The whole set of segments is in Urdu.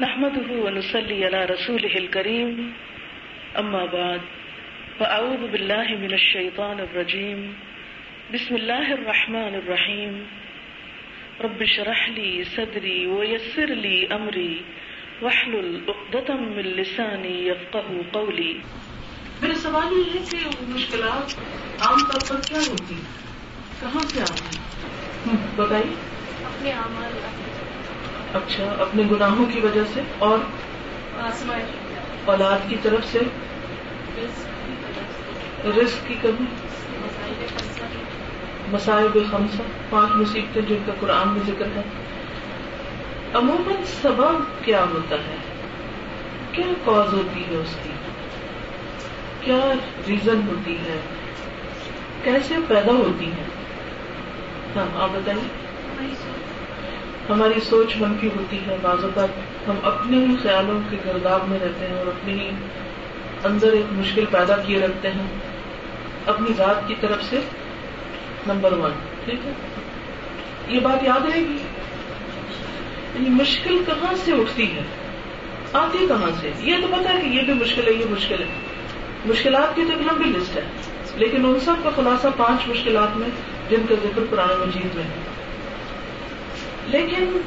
نحمده ونصلي على رسوله الكريم. أما بعد فأعوذ بالله من الشيطان الرجيم. بسم الله الرحمن الرحيم. رب شرح لي صدري ويسر لي أمري. واحلل عقدة من لساني يفقه قولي. میرا سوال یہ ہے کہ مشکلات عام طور پر کیا ہوتی ہیں؟ کہاں سے آتی ہیں؟ بتائیے۔ اپنے اعمال اچھا اپنے گناہوں کی وجہ سے اور اولاد کی طرف سے رزق کی کمی مسائب خمسہ پانچ مصیبتیں جن کا قرآن میں ذکر ہے۔ عموماً سبب کیا ہوتا ہے؟ کیا کاز ہوتی ہے اس کی؟ کیا ریزن ہوتی ہے؟ کیسے پیدا ہوتی ہے؟ ہاں آپ بتائیے۔ ہماری سوچ منفی ہوتی ہے بعض اوقات۔ ہم اپنے ہی خیالوں کے گرداب میں رہتے ہیں اور اپنے ہی اندر ایک مشکل پیدا کیے رکھتے ہیں۔ اپنی ذات کی طرف سے نمبر ون، ٹھیک ہے؟ یہ بات یاد رہے گی۔ یعنی مشکل کہاں سے اٹھتی ہے؟ آتی کہاں سے؟ یہ تو پتا ہے کہ یہ بھی مشکل ہے، یہ مشکل ہے۔ مشکلات کی تو ایک لمبی لسٹ ہے، لیکن ان سب کا خلاصہ پانچ مشکلات میں، جن کا ذکر پرانے مجید میں ہے۔ لیکن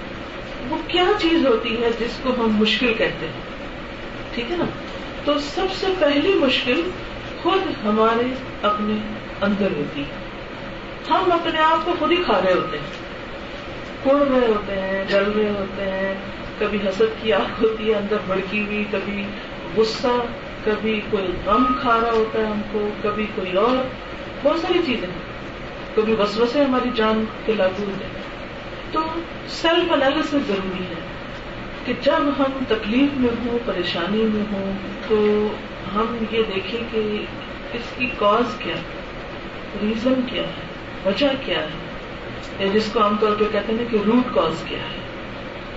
وہ کیا چیز ہوتی ہے جس کو ہم مشکل کہتے ہیں؟ ٹھیک ہے نا؟ تو سب سے پہلی مشکل خود ہمارے اپنے اندر ہوتی ہے۔ ہم اپنے آپ کو خود ہی کھا رہے ہوتے ہیں۔ کڑ رہے ہوتے ہیں، جل رہے ہوتے ہیں۔ کبھی حسد کی آگ ہوتی ہے، اندر بڑکی ہوئی، کبھی غصہ، کبھی کوئی غم کھا رہا ہوتا ہے ہم کو، کبھی کوئی اور۔ بہت ساری چیزیں کبھی وسوسے ہماری جان کے لاگو ہوتے ہیں۔ تو سیلف انالیس ضروری ہے کہ جب ہم تکلیف میں ہوں، پریشانی میں ہوں، تو ہم یہ دیکھیں کہ اس کی کاز کیا ریزن کیا ہے، وجہ کیا ہے۔ جس کو عام طور پہ کہتے ہیں کہ روٹ کاز کیا ہے۔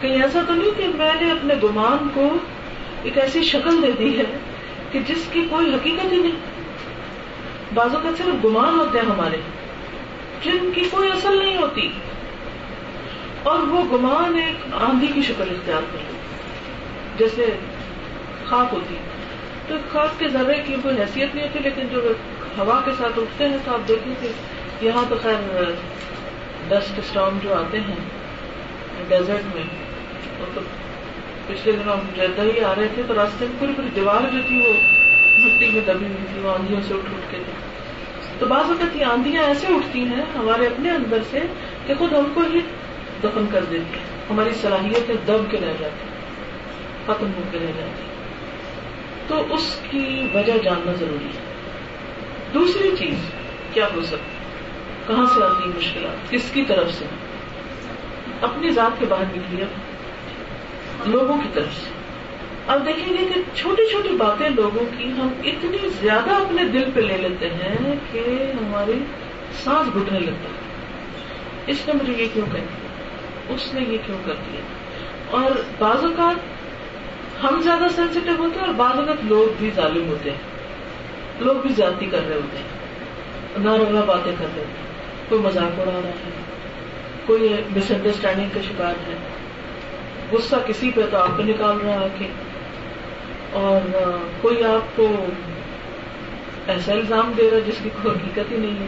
کہیں ایسا تو نہیں کہ میں نے اپنے گمان کو ایک ایسی شکل دے دی ہے کہ جس کی کوئی حقیقت ہی نہیں۔ بازو کا صرف گمان ہوتے ہیں ہمارے، جن کی کوئی اصل نہیں ہوتی۔ اور وہ گمان ایک آندھی کی شکل اختیار کر لیتی جیسے خاک ہوتی تو خاک کے ذرے کی کوئی حیثیت نہیں ہوتی، لیکن جو ہوا کے ساتھ اٹھتے ہیں تو آپ دیکھیں کہ یہاں تو خیر، ڈسٹ اسٹام جو آتے ہیں ڈیزرٹ میں، وہ تو پچھلے دنوں ہم جدہ ہی آ رہے تھے، تو راستے میں پوری پوری دیوار جو تھی وہ مٹی میں دبی ہوئی تھی، وہ آندھیوں سے اٹھ اٹھ کے۔ تھی تو بعض وقت یہ آندیاں ایسے اٹھتی ہیں ہمارے اپنے اندر سے کہ خود ہم کو ہی دفن کر دیتی ہماری صلاحیتیں دب کے رہ جاتی۔ ختم ہو کے رہ جاتی۔ تو اس کی وجہ جاننا ضروری ہے۔ دوسری چیز کیا ہو سکتی؟ کہاں سے آتی مشکلات؟ کس کی طرف سے؟ اپنی ذات کے باہر نکلی لوگوں کی طرف سے۔ اب دیکھیں گے کہ چھوٹی چھوٹی باتیں لوگوں کی ہم اتنی زیادہ اپنے دل پہ لے لیتے ہیں کہ ہماری سانس گھٹنے لگتا ہے اس نے مجھے یہ کیوں کہا؟ اس نے یہ کیوں کر دیا اور بعض اوقات ہم زیادہ سینسیٹیو ہوتے ہیں اور بعض اوقات لوگ بھی ظالم ہوتے ہیں۔ لوگ بھی زیادتی کر رہے ہوتے ہیں۔ نہ روا باتیں کر رہے ہوتے ہیں۔ کوئی مذاق اڑا رہا ہے۔ کوئی مس انڈرسٹینڈنگ کا شکار ہے۔ غصہ کسی پہ تو آپ کو نکال رہا ہے کہ اور کوئی آپ کو ایسا الزام دے رہا جس کی کوئی حقیقت ہی نہیں ہے۔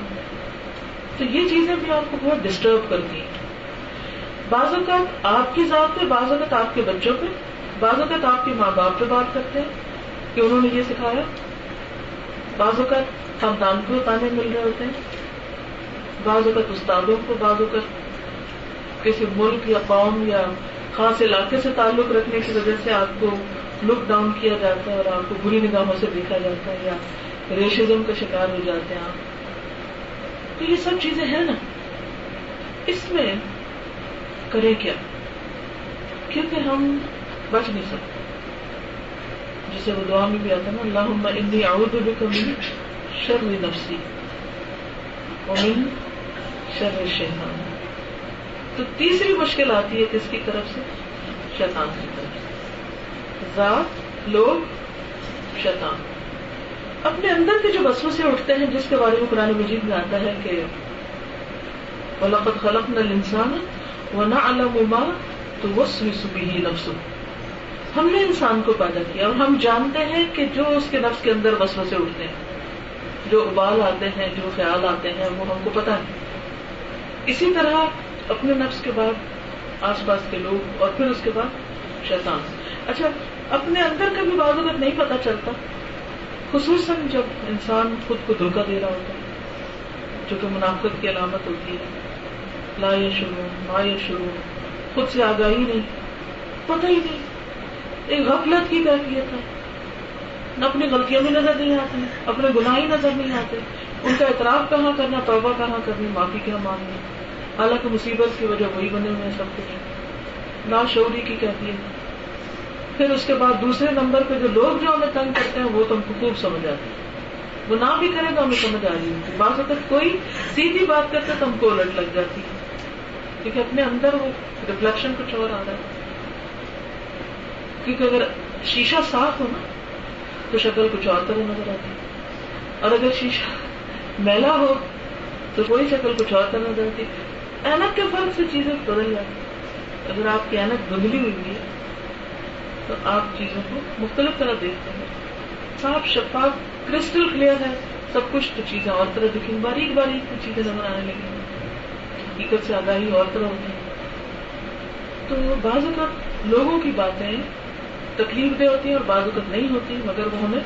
تو یہ چیزیں بھی آپ کو بہت ڈسٹرب کرتی ہیں۔ بعض اوقات آپ کی ذات پہ، بعض اوقات آپ کے بچوں پہ، بعض اوقات آپ کے ماں باپ پہ بات کرتے ہیں کہ انہوں نے یہ سکھایا۔ بعض اوقات خاندان کو تانے مل رہے ہوتے ہیں۔ بعض اوقات استادوں کو، بعض اوقات کسی ملک یا قوم یا خاص علاقے سے تعلق رکھنے کی وجہ سے آپ کو لک ڈاؤن کیا جاتا ہے اور آپ کو بری نگاہوں سے دیکھا جاتا ہے یا ریشزم کا شکار ہو جاتے ہیں آپ۔ تو یہ سب چیزیں ہیں نا۔ اس میں کرے کیا؟ کیونکہ ہم بچ نہیں سکتے۔ جسے وہ دعا میں بھی آتا نا اللہ انی اعوذ بک من شر نفسی ومن شر الشیطان تو تیسری مشکل آتی ہے کس کی طرف سے؟ شیطان کی طرف سے۔ ذات، لوگ، شیطان۔ اپنے اندر کے جو بسوں سے اٹھتے ہیں، جس کے بارے میں قرآن مجید میں آتا ہے کہ خلق نل انسان وہ نہ الما تو وہ سبھی ہی لفظ ہم نے انسان کو پیدا کیا اور ہم جانتے ہیں کہ جو اس کے نفس کے اندر وسوسے اٹھتے ہیں، جو ابال آتے ہیں، جو خیال آتے ہیں، وہ ہم کو پتا ہے اسی طرح اپنے نفس کے بعد آس پاس کے لوگ اور پھر اس کے بعد شیطان۔ اچھا اپنے اندر کا بھی بعض اگر نہیں پتا چلتا، خصوصاً جب انسان خود کو دھوکہ دے رہا ہوتا ہے، جو کہ منافقت کی علامت ہوتی ہے۔ لا یا شروع ما خود سے آگاہی نہیں، پتہ ہی نہیں، ایک غفلت کی کیفیت ہے۔ نہ اپنی غلطیاں بھی نظر نہیں آتی اپنے گناہ ہی نظر نہیں آتے۔ ان کا اعتراف کہاں کرنا، توبہ کہاں کرنی، معافی کیا مانگنی؟ حالانکہ مصیبت کی وجہ وہی بنے ہوئے ہیں سب کچھ نا شعوری کی کہتی ہے۔ پھر اس کے بعد دوسرے نمبر پہ جو لوگ جو ہمیں تنگ کرتے ہیں، وہ تو ہم کو خوب سمجھ آتے ہیں۔ وہ نہ بھی کرے تو ہمیں سمجھ آ رہی ہوتی بعض وقت کوئی سیدھی بات کرتے تو ہم کو الٹ لگ جاتی ہے۔ کیونکہ اپنے اندر وہ ریفلیکشن کچھ اور آ رہا ہے۔ کیونکہ اگر شیشہ صاف ہو نا، تو شکل کچھ اور طرح نظر آتی ہے۔ اور اگر شیشہ میلا ہو، تو کوئی شکل کچھ اور طرح نظر آتی اینک کے فرق سے چیزیں بدل جاتی اگر آپ کی اینک دھندلی ہوئی ہے، تو آپ چیزوں کو مختلف طرح دیکھتے ہیں۔ صاف، شفاف کرسٹل کلیئر ہے۔ سب کچھ تو چیزیں اور طرح دکھیں۔ باریک باریک چیزیں نظر آنے لگی حقیقت سے آگاہی اور طرح ہوتی ہے۔ تو بعض اوقات لوگوں کی باتیں تکلیف دہ ہوتی ہیں اور بعض اوقات نہیں ہوتی، مگر وہ ہمیں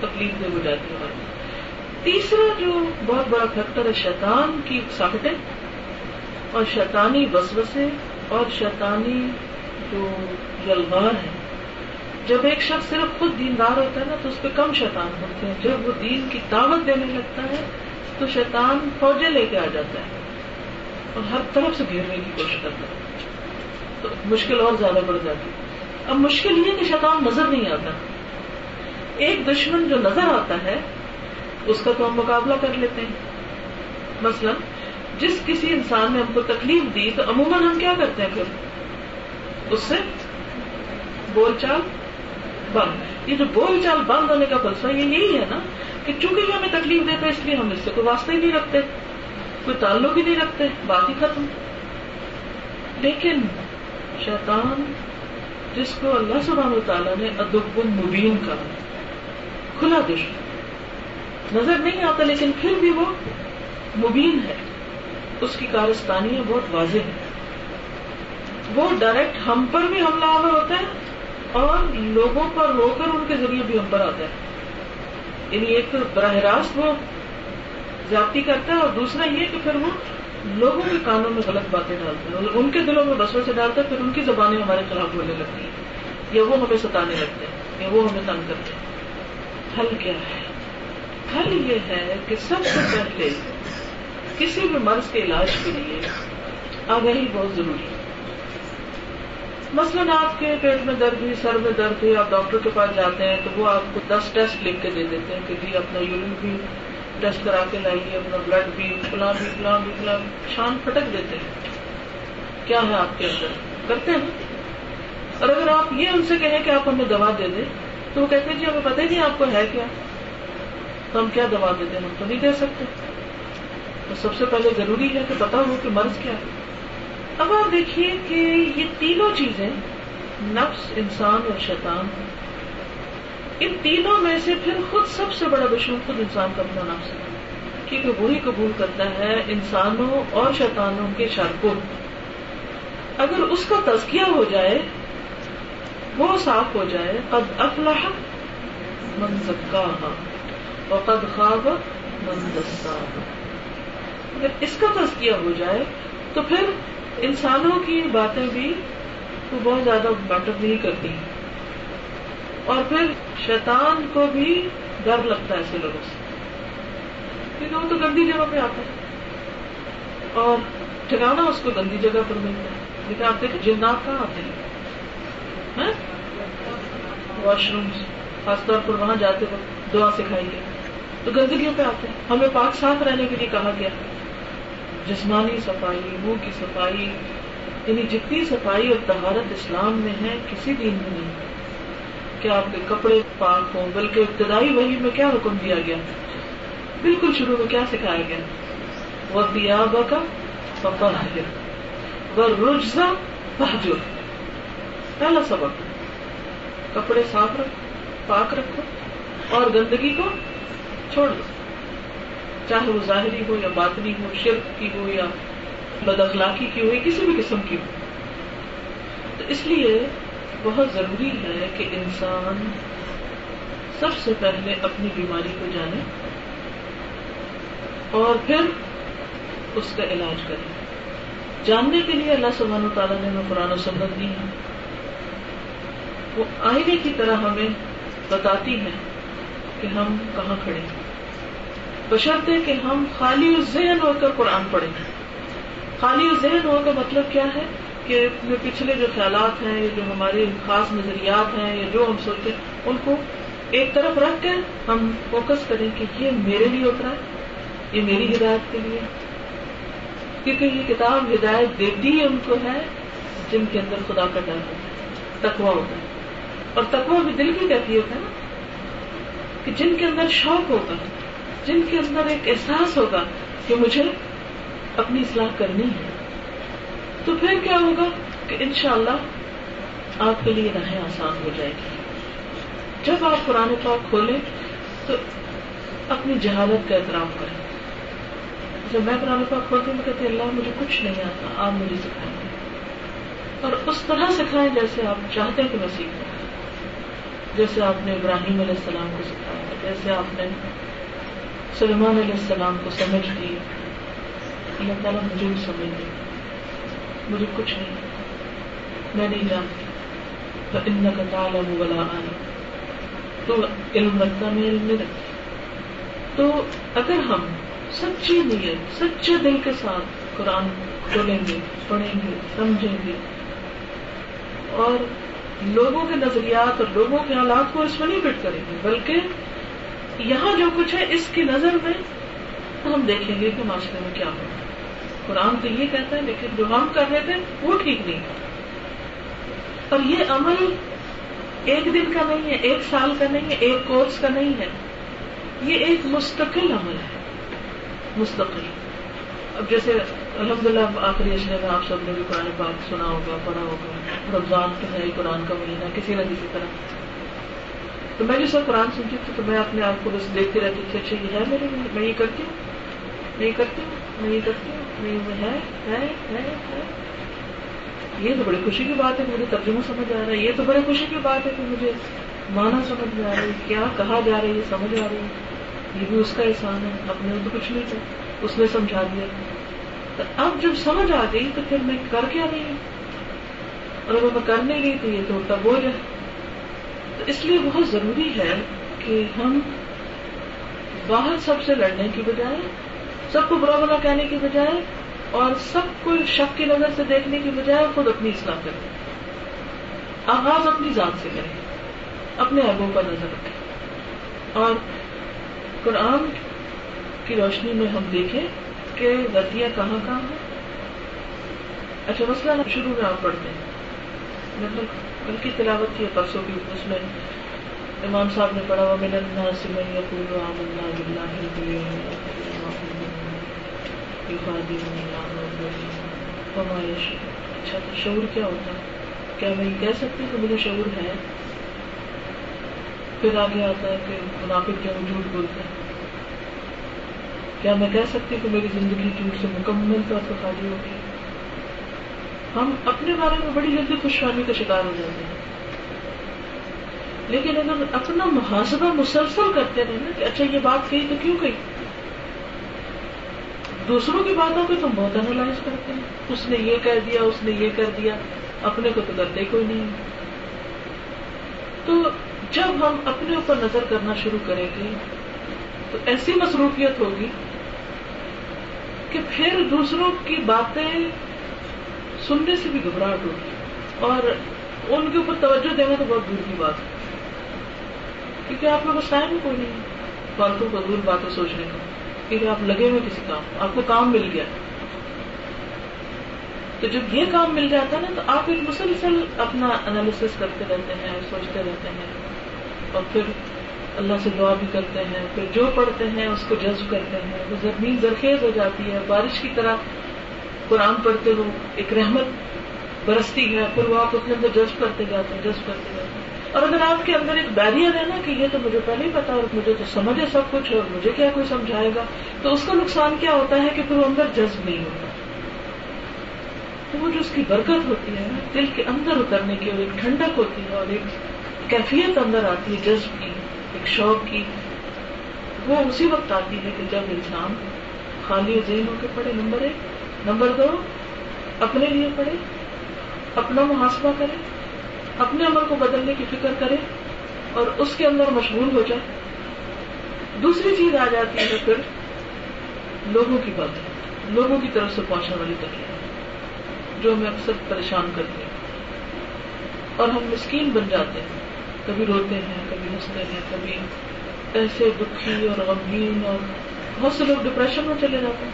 تکلیف دہ ہو جاتی ہے تیسرا جو بہت بڑا فیکٹر ہے، شیطان کی ساکٹیں اور شیطانی وسوسے اور شیطانی جو یلغار ہے جب ایک شخص صرف خود دیندار ہوتا ہے نا، تو اس پہ کم شیطان ہوتے ہیں۔ جب وہ دین کی دعوت دینے لگتا ہے، تو شیطان فوجیں لے کے آ جاتا ہے۔ اور ہر طرف سے گھیرنے کی کوشش کرتا ہے۔ تو مشکل اور زیادہ بڑھ جاتی۔ اب مشکل یہ کہ شیطان نظر نہیں آتا۔ ایک دشمن جو نظر آتا ہے، اس کا تو ہم مقابلہ کر لیتے ہیں۔ مثلا، جس کسی انسان نے ہم کو تکلیف دی، تو عموماً ہم کیا کرتے ہیں پھر؟ اس سے بول چال بند۔ یہ جو بول چال بند ہونے کا فلسفہ یہ یہی ہے نا کہ چونکہ یہ ہمیں تکلیف دیتا ہے، اس لیے ہم اس سے کوئی واسطہ ہی نہیں رکھتے۔ کوئی تعلق ہی نہیں رکھتے، بات ہی ختم۔ لیکن شیطان، جس کو اللہ سبحانہ تعالیٰ نے ادب المبین کہا، کھلا دشمن نظر نہیں آتا، لیکن پھر بھی وہ مبین ہے۔ اس کی کارستانیاں بہت واضح ہیں۔ وہ ڈائریکٹ ہم پر بھی حملہ آور ہوتا ہے اور لوگوں پر رو کر ان کے ذریعے بھی ہم پر آتا ہے۔ یعنی ایک براہ راست وہ زیادتی کرتا ہے اور دوسرا یہ کہ پھر وہ لوگوں کے کانوں میں غلط باتیں ڈالتے ہیں مطلب ان کے دلوں میں بسوں سے ڈالتا ہے، پھر ان کی زبانیں ہمارے خلاف بولنے لگتی ہیں۔ یا وہ ہمیں ستانے لگتے ہیں، یا وہ ہمیں تنگ کرتے ہیں۔ حل کیا ہے؟ حل یہ ہے کہ سب سے پہلے کسی بھی مرض کے علاج کے لیے آگاہی بہت ضروری ہے۔ مثلاً آپ کے پیٹ میں درد ہوئی، سر میں درد ہوئی، آپ ڈاکٹر کے پاس جاتے ہیں تو وہ آپ کو دس ٹیسٹ لکھ کے دے دیتے ہیں کہ جی اپنا یورین بھی ٹیسٹ کرا کے لائیے اپنا بلڈ بھی فلاں بھی فلاں بھی، فلاں شان پھٹک دیتے ہیں۔ کیا ہے آپ کے اندر؟ کرتے ہیں۔ اور اگر آپ یہ ان سے کہیں کہ آپ ہمیں دوا دے دیں، تو وہ کہتے ہیں جی ہمیں پتہ ہی نہیں آپ کو ہے کیا۔ تو ہم کیا دوا دیتے ہیں؟ ہم تو نہیں دے سکتے۔ تو سب سے پہلے ضروری ہے کہ پتا ہو کہ مرض کیا ہے۔ اب آپ دیکھیے کہ یہ تینوں چیزیں نفس، انسان اور شیطان ان تینوں میں سے پھر خود سب سے بڑا دشمن خود انسان کا اپنا نفس ہے۔ کیونکہ وہی قبول کرتا ہے انسانوں اور شیطانوں کے شر کو اگر اس کا تزکیہ ہو جائے، وہ صاف ہو جائے، قد افلاح من زکاہا وقد خواب من دساہا۔ اگر اس کا تزکیہ ہو جائے، تو پھر انسانوں کی باتیں بھی وہ بہت زیادہ میٹر نہیں کرتی۔ اور پھر شیطان کو بھی ڈر لگتا ہے ایسے لوگوں سے۔ کیونکہ وہ تو گندی جگہ پہ آتا ہے۔ اور ٹھکانا اس کو گندی جگہ پر ملتا ہے۔ لیکن آپ دیکھیں جنات کہاں آتے ہیں؟ واش روم خاص طور پر وہاں جاتے وقت دعا سکھائی گئی۔ تو گندگیوں پہ آتے ہیں۔ ہمیں پاک صاف رہنے کے لیے کہا گیا۔ جسمانی صفائی منہ کی صفائی یعنی جتنی صفائی اور تہارت اسلام میں ہے، کسی دین میں نہیں۔ کیا آپ کے کپڑے پاک ہوں، بلکہ ابتدائی وہی میں کیا حکم دیا گیا؟ بالکل شروع میں کیا سکھایا گیا؟ وہ دیا کا وہ رجزا بہجر پہلا سبق، کپڑے صاف رکھو پاک رکھو اور گندگی کو چھوڑ دو۔ چاہے وہ ظاہری ہو یا باطنی ہو، شرک کی ہو یا بد اخلاقی کی ہو، یا کسی بھی قسم کی ہو۔ تو اس لیے بہت ضروری ہے کہ انسان سب سے پہلے اپنی بیماری کو جانے اور پھر اس کا علاج کرے۔ جاننے کے لیے اللہ سبحانہ و تعالیٰ نے ہمیں قرآن و سنت دی ہے وہ آئینے کی طرح ہمیں بتاتی ہے کہ ہم کہاں کھڑے ہیں۔ بشرطے کہ ہم خالی ذہن ہو کر قرآن پڑھیں۔ خالی ذہن ہو کا مطلب کیا ہے؟ کہ پچھلے جو خیالات ہیں جو ہمارے خاص نظریات ہیں یا جو ہم سوچتے ہیں، ان کو ایک طرف رکھ کر ہم فوکس کریں کہ یہ میرے لیے اترا ہے، یہ میری ہدایت کے لیے۔ کیونکہ یہ کتاب ہدایت دیتی ہی ان کو ہے جن کے اندر خدا کا ڈر ہوتا ہے تکوا ہوتا ہے۔ اور تکوا بھی دل کی کیفیت ہے نا، کہ جن کے اندر شوق ہوگا جن کے اندر ایک احساس ہوگا کہ مجھے اپنی اصلاح کرنی ہے۔ تو پھر کیا ہوگا کہ انشاءاللہ آپ کے لیے راہیں آسان ہو جائے گی۔ جب آپ قرآن پاک کھولیں تو اپنی جہالت کا احترام کریں۔ جب میں قرآن پاک کھولتی ہوں کہتی اللہ مجھے کچھ نہیں آتا، آپ مجھے سکھائیں۔ گے اور اس طرح سکھائیں جیسے آپ چاہتے ہیں کہ میں سیکھوں۔ جیسے آپ نے ابراہیم علیہ السلام کو سکھایا، جیسے آپ نے سلمان علیہ السلام کو سمجھ دی اللہ تعالیٰ مجھے بھی سمجھ دی مجھے کچھ نہیں۔ میں نہیں جانتی۔ ان کا تعلم ولا آئی تو علم رکھتا میں علم نہیں رکھتی تو اگر ہم سچی نیت، سچے دل کے ساتھ قرآن کھولیں گے، پڑھیں گے، سمجھیں گے، اور لوگوں کے نظریات اور لوگوں کے حالات کو اس میں نہیں فٹ کریں گے، بلکہ یہاں جو کچھ ہے اس کی نظر میں ہم دیکھیں گے کہ معاشرے میں کیا ہو قرآن تو یہ کہتا ہے، لیکن جو ہم کر رہے تھے، وہ ٹھیک نہیں تھا۔ اور یہ عمل ایک دن کا نہیں ہے، ایک سال کا نہیں ہے، ایک کورس کا نہیں ہے۔ یہ ایک مستقل عمل ہے۔ مستقل۔ اب جیسے الحمد للہ آخری اشرے میں آپ سب نے بھی قرآن پاک سنا ہوگا، پڑھا ہوگا۔ رمضان تو ہے قرآن کا مہینہ، کسی نہ کسی طرح۔ تو میں جیسا قرآن سنتی تھی تو میں اپنے آپ کو بس دیکھتی رہتی تھی اچھا یہ ہے میرے میں یہ کرتی ہوں، میں یہ کرتی ہوں، میں یہ کرتی ہوں۔ ہے یہ تو بڑی خوشی کی بات ہے مجھے ترجمہ سمجھ آ رہا ہے، یہ تو بڑی خوشی کی بات ہے کہ مجھے مانا سمجھ میں آ رہی ہے، کیا کہا جا رہی ہے سمجھ آ رہی ہے۔ یہ بھی اس کا احسان ہے، اپنے تو کچھ نہیں تھا، اس نے سمجھا دیا۔ تو اب جب سمجھ آ گئی تو پھر میں کر کیا رہی ہوں اور اگر میں کر نہیں گئی تو یہ تو بوجھ ہے۔ تو اس لیے بہت ضروری ہے کہ ہم باہر سب سے لڑنے کی بجائے سب کو برا بلا کہنے کی بجائے اور سب کو شک کی نظر سے دیکھنے کی بجائے خود اپنی اصلاح کریں۔ آغاز اپنی ذات سے کریں۔ اپنے ایبوں پر نظر رکھیں۔ اور قرآن کی روشنی میں ہم دیکھیں کہ غلطیاں کہاں کہاں ہیں۔ اچھا مسئلہ شروع میں آپ پڑھتے ہیں۔ مطلب کل کی تلاوت کی پرسوں کی اس میں امام صاحب نے پڑھا ہوا میں نے اچھا شعور کیا ہوتا؟ ہے کیا میں یہ کہہ سکتی کہ مجھے شعور ہے؟ پھر آگے آتا ہے کہ منافق کیا وہ جھوٹ بولتا ہے؟ کیا میں کہہ سکتی ہوں کہ میری زندگی جھوٹ سے مکمل طور پر خالی ہوگی؟ ہم اپنے بارے میں بڑی جلدی خوشحالی کا شکار ہو جاتے ہیں۔ لیکن اگر اپنا محاسبہ مسلسل کرتے رہے نا کہ اچھا یہ بات کہی تو کیوں کہی؟ دوسروں کی باتوں کو تو بہت انالائز کرتے ہیں۔ اس نے یہ کہہ دیا، اس نے یہ کر دیا، اپنے کو تو کرتے کوئی نہیں۔ تو جب ہم اپنے اوپر نظر کرنا شروع کریں گے، تو ایسی مصروفیت ہوگی کہ پھر دوسروں کی باتیں سننے سے بھی گھبراہٹ ہوگی۔ اور ان کے اوپر توجہ دینا تو بہت دور کی بات ہے۔ کیونکہ آپ کے پاس ٹائم کوئی نہیں فالتو فضول باتیں سوچنے کا۔ کیونکہ آپ لگے ہوئے کسی کام آپ کو کام مل گیا۔ تو جب یہ کام مل جاتا ہے نا، تو آپ ایک مسلسل اپنا انالیس کرتے رہتے ہیں، سوچتے رہتے ہیں۔ اور پھر اللہ سے دعا بھی کرتے ہیں۔ پھر جو پڑھتے ہیں، اس کو جذب کرتے ہیں۔ وہ زمین زرخیز ہو جاتی ہے۔ بارش کی طرح قرآن پڑھتے ہو، ایک رحمت برستی ہے پھر وہ آپ اپنے اندر جذب کرتے جاتے ہیں، جذب کرتے جاتے ہیں۔ اور اگر آپ کے اندر ایک بیریئر ہے نا کہ یہ تو مجھے پہلے ہی پتا اور مجھے تو سمجھ ہے سب کچھ اور مجھے کیا کوئی سمجھائے گا، تو اس کا نقصان کیا ہوتا ہے کہ پھر وہ اندر جذب نہیں ہوتا۔ تو وہ جو اس کی برکت ہوتی ہے دل کے اندر اترنے کی اور ایک ٹھنڈک ہوتی ہے اور ایک کیفیت اندر آتی ہے، جذب کی، ایک شوق کی۔ وہ اسی وقت آتی ہے کہ جب انسان خالی ذہن ہو کے پڑھے۔ نمبر ایک، نمبر دو، اپنے لیے پڑھے، اپنا محاسبہ کرے۔ اپنے عمل کو بدلنے کی فکر کرے اور اس کے اندر مشغول ہو جائے۔ دوسری چیز آ جاتی ہے پھر لوگوں کی بات لوگوں کی طرف سے پہنچنے والی تکلیف، جو ہمیں اکثر پریشان کرتی ہے۔ اور ہم مسکین بن جاتے ہیں، کبھی روتے ہیں، کبھی ہنستے ہیں، کبھی ایسے دکھی اور غمگین اور بہت سے لوگ ڈپریشن میں چلے جاتے ہیں۔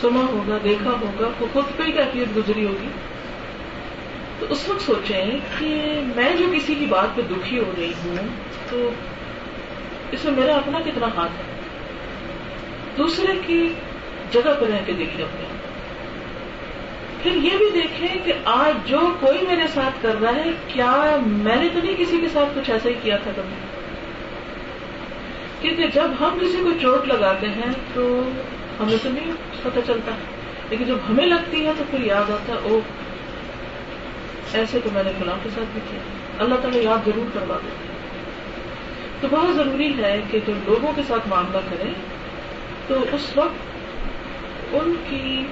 سنا ہوگا، دیکھا ہوگا خود پہ ہی کیفیت گزری ہوگی۔ تو اس وقت سوچیں کہ میں جو کسی کی بات پہ دکھی ہو رہی ہوں، تو اس میں میرا اپنا کتنا ہاتھ ہے؟ دوسرے کی جگہ پہ رہ کے دیکھیں اپنے پھر یہ بھی دیکھیں کہ آج جو کوئی میرے ساتھ کر رہا ہے، کیا میں نے تو نہیں کسی کے ساتھ کچھ ایسا ہی کیا تھا کبھی؟ کیونکہ جب ہم کسی کو چوٹ لگاتے ہیں، تو ہمیں تو نہیں پتہ چلتا۔ لیکن جب ہمیں لگتی ہے، تو پھر یاد آتا ہے او ایسے تو میں نے فلاں کے ساتھ بھی کیا۔ اللہ تعالیٰ یاد ضرور کروا دیتے تو بہت ضروری ہے کہ جو لوگوں کے ساتھ معاملہ کریں، تو اس وقت ان کی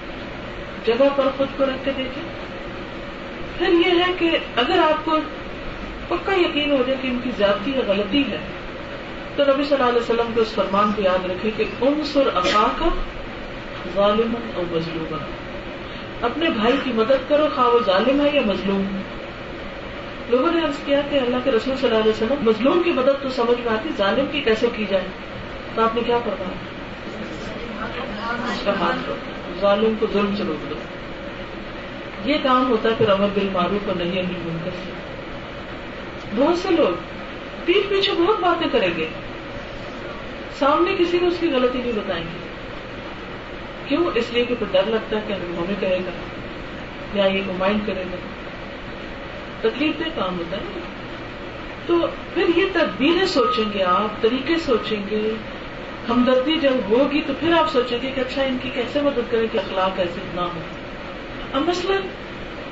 جگہ پر خود کو رکھ کے دیکھیں۔ پھر یہ ہے کہ اگر آپ کو پکا یقین ہو جائے کہ ان کی زیادتی یا غلطی ہے، تو نبی صلی اللہ علیہ وسلم کو اس فرمان کو یاد رکھے کہ ان سر اقا کا ظالم اور مظلوم اپنے بھائی کی مدد کرو، خواہ وہ ظالم ہے یا مظلوم۔ لوگوں نے عرض کیا کہ اللہ کے رسول صلی اللہ علیہ وسلم، مظلوم کی مدد تو سمجھ میں آتی، ظالم کی کیسے کی جائے؟ تو آپ نے کیا فرمایا؟ اس کا ہاتھ روک ظالم کو ظلم سے روک دو۔ یہ کام ہوتا ہے پھر امر بل معروف اور نہیں امر منکر سے۔ بہت سے لوگ پیٹ پیچھے بہت باتیں کریں گے۔ سامنے کسی کو اس کی غلطی نہیں بتائیں گے۔ کیوں اس لیے کہ پھر ڈر لگتا ہے کہ ہمیں کہے گا یا یہ کمائنڈ کرے گا؟ تکلیف دہ کام ہوتا ہے تو پھر یہ تدبیریں سوچیں گے آپ، طریقے سوچیں گے۔ ہمدردی جب ہوگی تو پھر آپ سوچیں گے کہ اچھا ان کی کیسے مدد کریں کہ اخلاق ایسے نہ ہو اب مثلاً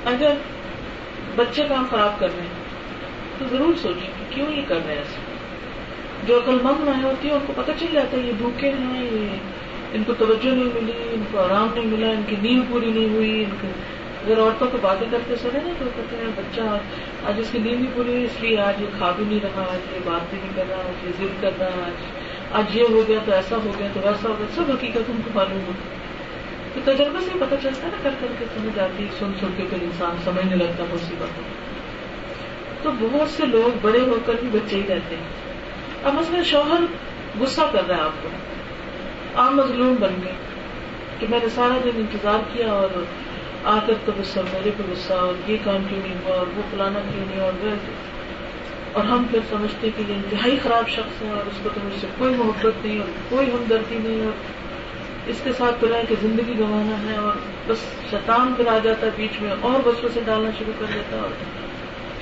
اگر بچے کام خراب کر رہے ہیں تو ضرور سوچیں کہ کیوں یہ کر رہے ہیں ایسے۔ جو عقل مند میں ہوتی ہے ان کو پتہ چل جاتا ہے یہ بھوکے ہیں، یہ ان کو توجہ نہیں ملی، ان کو آرام نہیں ملا، ان کی نیند پوری نہیں ہوئی، ان کو اگر عورتوں کو باتیں کرتے سنے نا تو کہتے ہیں، بچہ، آج اس کی نیند بھی پوری ہوئی اس لیے آج یہ کھا بھی نہیں رہا، آج یہ بات بھی نہیں کر رہا، آج یہ ضد کر رہا، آج آج یہ ہو گیا تو ایسا ہو گیا تو ویسا ہو گیا، سب حقیقت ان کو معلوم ہو تو تجربے سے پتہ چلتا ہے نا، کر کر کے سمجھ آتی سن سن کے پھر انسان سمجھنے لگتا بہت سی باتوں تو بہت سے لوگ بڑے ہو کر بھی بچے ہی رہتے ہیں۔ اب مثلا شوہر غصہ کر رہا ہے آپ کو۔ آپ مظلوم بن گئے کہ میں نے سارا دن انتظار کیا اور آ کر تو غصہ میرے پہ غصہ اور یہ کام کیوں نہیں ہوا اور وہ پلانا کیوں نہیں اور وہ اور ہم پھر سمجھتے کہ یہ انتہائی خراب شخص ہے اور اس کو تو مجھ سے کوئی محبت نہیں اور کوئی ہمدردی نہیں اور اس کے ساتھ پھر کہ زندگی گنوانا ہے اور بس شیطان پھر آ جاتا ہے بیچ میں اور بچوں سے ڈالنا شروع کر دیتا ہے اور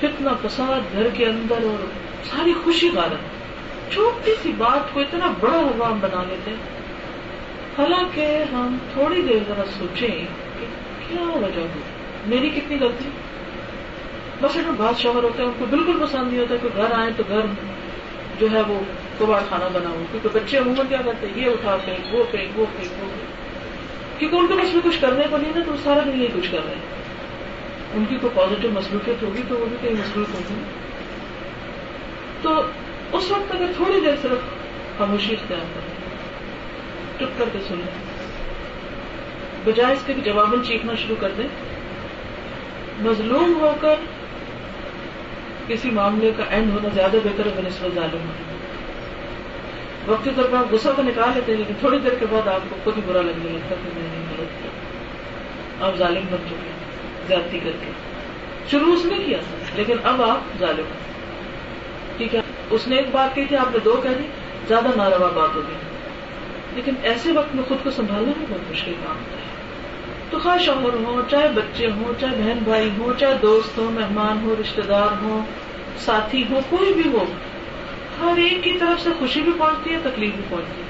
فتنا فساد گھر کے اندر اور ساری خوشی غالب چھوٹی سی بات کو اتنا بڑا ہوا بنا لیتے ہیں حالانکہ ہم تھوڑی دیر ذرا سوچیں کہ کیا وجہ ہو میری کتنی غلطی؟ بس اگر بات شوہر ہوتے ہیں ان کو بالکل پسند نہیں ہوتا کہ گھر آئے تو گھر جو ہے وہ کباڑ کھانا بنا ہو۔ کیونکہ بچے عموماً کیا کرتے ہیں؟ یہ اٹھا پھینک، وہ پھینک وہ پھینک، وہ کیونکہ ان کے پاس میں کچھ کرنے کو نہیں نا تو سارا دن یہ کچھ کر رہے ہیں۔ ان کی کوئی پازیٹیو مصروفیت ہوگی تو وہ بھی کہیں مصروف ہوگی تو اس وقت اگر تھوڑی دیر صرف خاموشی اختیار کریں۔ چپ کر کے سنیں بجائے اس کے جواباً چیخنا شروع کر دیں۔ مظلوم ہو کر کسی معاملے کا اینڈ ہونا زیادہ بہتر ہے بنسبت ظالم ہونا وقتی طور پر آپ غصہ تو نکال لیتے ہیں، لیکن تھوڑی دیر کے بعد آپ کو خود ہی برا لگنے لگتا کہ میں نے غلط کیا۔ آپ ظالم بن چکے زیادتی کر کے۔ شروع اس نے کیا تھا، لیکن اب آپ ظالم ٹھیک ہے، اس نے ایک بات کی تھی، آپ نے دو کہہ دی، زیادہ ناروا بات ہوگی لیکن ایسے وقت میں خود کو سنبھالنا بھی بہت مشکل کام ہوتا ہے۔ تو خواہ شوہر ہوں، چاہے بچے ہوں، چاہے بہن بھائی ہوں، چاہے دوست ہوں، مہمان ہوں رشتے دار ہوں، ساتھی ہو کوئی بھی ہو، ہر ایک کی طرف سے خوشی بھی پہنچتی ہے، تکلیف بھی پہنچتی ہے۔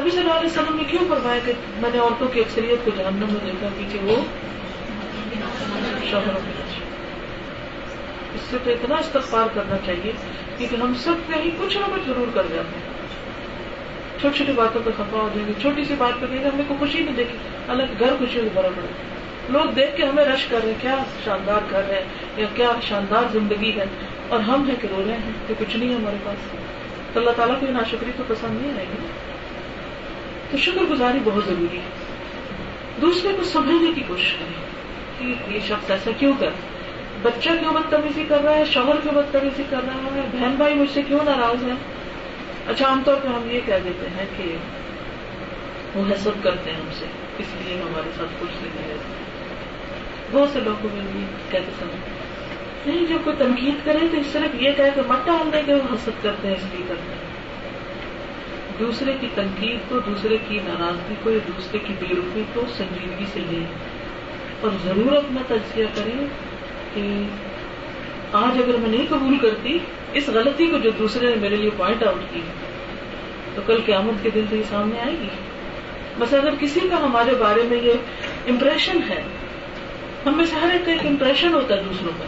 نبی صلی اللہ علیہ وسلم نے کیوں فرمایا کہ میں نے عورتوں کی اکثریت کو جہنم میں دیکھا کیونکہ وہ شوہروں کی اس سے تو اتنا استغفار کرنا چاہیے کیونکہ ہم سب کہیں کچھ نہ کچھ ضرور کر جاتے ہیں۔ چھوٹی چھوٹی باتوں پہ خفا ہو جائیں گے چھوٹی سی بات پہ کہیں گے ہمیں کوئی خوشی نہیں دیکھی۔ الگ گھر خوشی کو بڑا پڑا لوگ دیکھ کے ہمیں رش کر رہے ہیں، کیا شاندار گھر ہے یا کیا شاندار زندگی ہے۔ اور ہم ہیں کہ رو رہے ہیں کہ کچھ نہیں ہے ہمارے پاس۔ تو اللہ تعالیٰ کو یہ ناشکری تو پسند نہیں آئے گی۔ تو شکر گزاری بہت ضروری ہے۔ دوسرے کو سمجھنے کی کوشش کریں۔ کہ یہ شخص ایسا کیوں کر؟ بچہ کیوں بدتمیزی کر رہا ہے؟ شوہر کیوں بدتمیزی کر رہا ہے؟ بہن بھائی مجھ سے کیوں ناراض ہے اچھا عام طور پہ ہم یہ کہہ دیتے ہیں کہ وہ حسد کرتے ہیں ہم سے، اس لیے ہمارے ساتھ کچھ نہیں رہتے بہت سے لوگوں میں بھی کہتے سمجھ نہیں جو کوئی تنقید کرے تو صرف یہ کہہ کہ مت ڈال دیں کہ وہ حسد کرتے ہیں، اس لیے کرتے ہیں۔ دوسرے کی تنقید کو دوسرے کی ناراضگی کو، یا دوسرے کی بے روپی کو سنجیدگی سے لیں۔ اور ضرور اپنا تجزیہ کریں کہ آج اگر میں نہیں قبول کرتی اس غلطی کو جو دوسرے نے میرے لیے پوائنٹ آؤٹ کی تو کل قیامت کے دن تو یہ سامنے آئے گی۔ بس اگر کسی کا ہمارے بارے میں یہ امپریشن ہے ہمیں سے ہر ایک کا ایک امپریشن ہوتا ہے دوسروں کا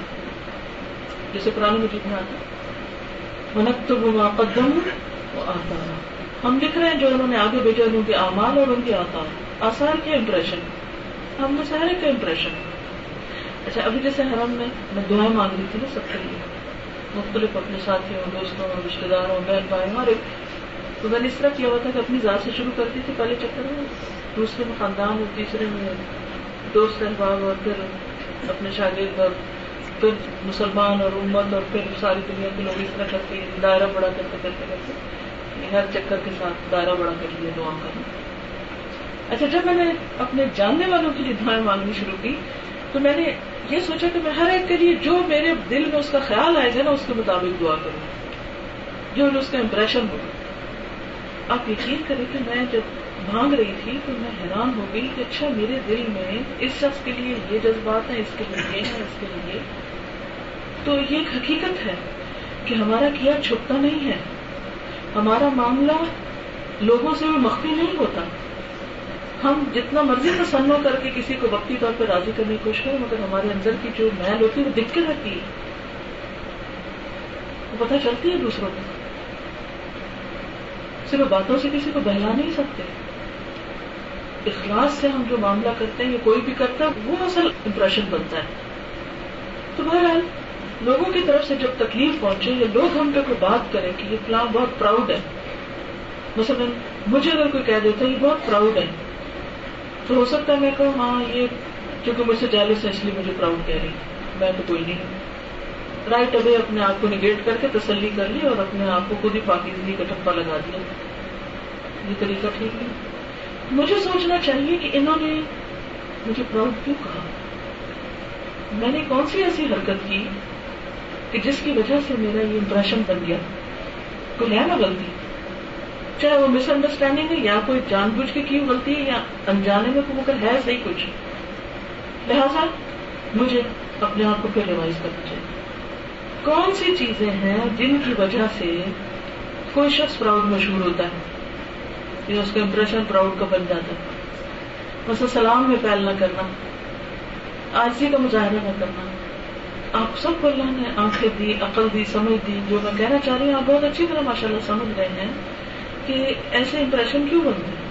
جیسے پرانے مجھے میں آتا منت تو وہ قدم وہ آتا ہم لکھ رہے ہیں جو انہوں نے آگے بھیجا، ان کے اعمال اور ان کے آتا آسار کے امپریشن ہم میں سے ہر ایک کا امپریشن اچھا ابھی جیسے حرم میں میں دعائیں مانگ رہی تھی نا سب کے لیے۔ مختلف اپنے ساتھیوں دوستوں رشتے داروں بہن بھائی ہر ایک تو میں نے اس طرح کیا ہوا تھا کہ اپنی ذات سے شروع کرتی تھی، پہلے چکر میں دوسرے میں خاندان اور تیسرے میں دوست، احباب اور پھر اپنے شاگرد اور پھر مسلمان اور امت اور پھر ساری دنیا کے لوگ اس طرح کرتے، دائرہ بڑا کرتے کرتے کرتے ہر چکر کے ساتھ دائرہ بڑا کر لیا، دعا کرنا اچھا جب میں نے اپنے جاننے والوں کے لیے دعائیں مانگنی شروع کی تو میں نے یہ سوچا کہ میں ہر ایک کے لیے جو میرے دل میں اس کا خیال آئے گا نا، اس کے مطابق دعا کروں۔ جو اس کا امپریشن ہوگا آپ یقین کریں کہ میں جب بھانگ رہی تھی تو میں حیران ہو گئی کہ اچھا میرے دل میں اس شخص کے لیے یہ جذبات ہیں، اس کے لیے یہ ہے اس کے لیے۔ تو یہ ایک حقیقت ہے کہ ہمارا کیا چھپتا نہیں ہے۔ ہمارا معاملہ لوگوں سے بھی مخفی نہیں ہوتا۔ ہم جتنا مرضی تصنع کر کے کسی کو وقتی طور پہ راضی کرنے کی کوشش کریں، مگر ہمارے اندر کی جو محل ہوتی ہے، وہ دکھ کے رہتی ہے۔ وہ پتہ چلتی ہے دوسروں کو صرف باتوں سے کسی کو بہلا نہیں سکتے۔ اخلاص سے ہم جو معاملہ کرتے ہیں، یا کوئی بھی کرتا ہے، وہ اصل امپریشن بنتا ہے۔ تو بہرحال، لوگوں کی طرف سے جب تکلیف پہنچے، یا لوگ ہم پہ کوئی بات کریں کہ یہ فلاں بہت پراؤڈ ہے۔ مثلا، مجھے اگر کوئی کہہ دیتا ہے، یہ بہت پراؤڈ ہے۔ تو ہو سکتا ہے میں کہوں ہاں یہ چونکہ مجھ سے جالس ہے، اس لیے مجھے پراؤڈ کہہ رہی میں تو کوئی نہیں۔ ہوں رائٹ ابے اپنے آپ کو نگیٹ کر کے تسلی کر لی اور اپنے آپ کو خود ہی پاکیزگی کا ٹپا لگا دیا۔ یہ طریقہ ٹھیک نہیں مجھے سوچنا چاہیے کہ انہوں نے مجھے پراؤڈ کیوں کہا؟ میں نے کون سی ایسی حرکت کی کہ جس کی وجہ سے میرا یہ امپریشن بن گیا؟ کوئی ہے نا غلطی۔ چاہے وہ مس انڈرسٹینڈنگ ہے یا کوئی جان بوجھ کے کی غلطی ہے یا انجانے میں کو مگر ہے صحیح کچھ۔ لہذا مجھے اپنے آپ کو پھر ریوائز کرنا چاہیے۔ کون سی چیزیں ہیں جن کی وجہ سے کوئی شخص پراؤڈ مشہور ہوتا ہے؟ یا اس کا امپریشن پراؤڈ کا بن جاتا ہے۔ بس سلام میں پھیل نہ کرنا، آجزی کا مظاہرہ نہ کرنا۔ آپ سب کو اللہ نے آنکھیں دی، عقل دی، سمجھ دی، جو میں کہنا چاہ رہی ہوں، آپ بہت اچھی طرح ماشاء اللہ سمجھ رہے ہیں۔ کہ ایسے امپریشن کیوں بنتے ہیں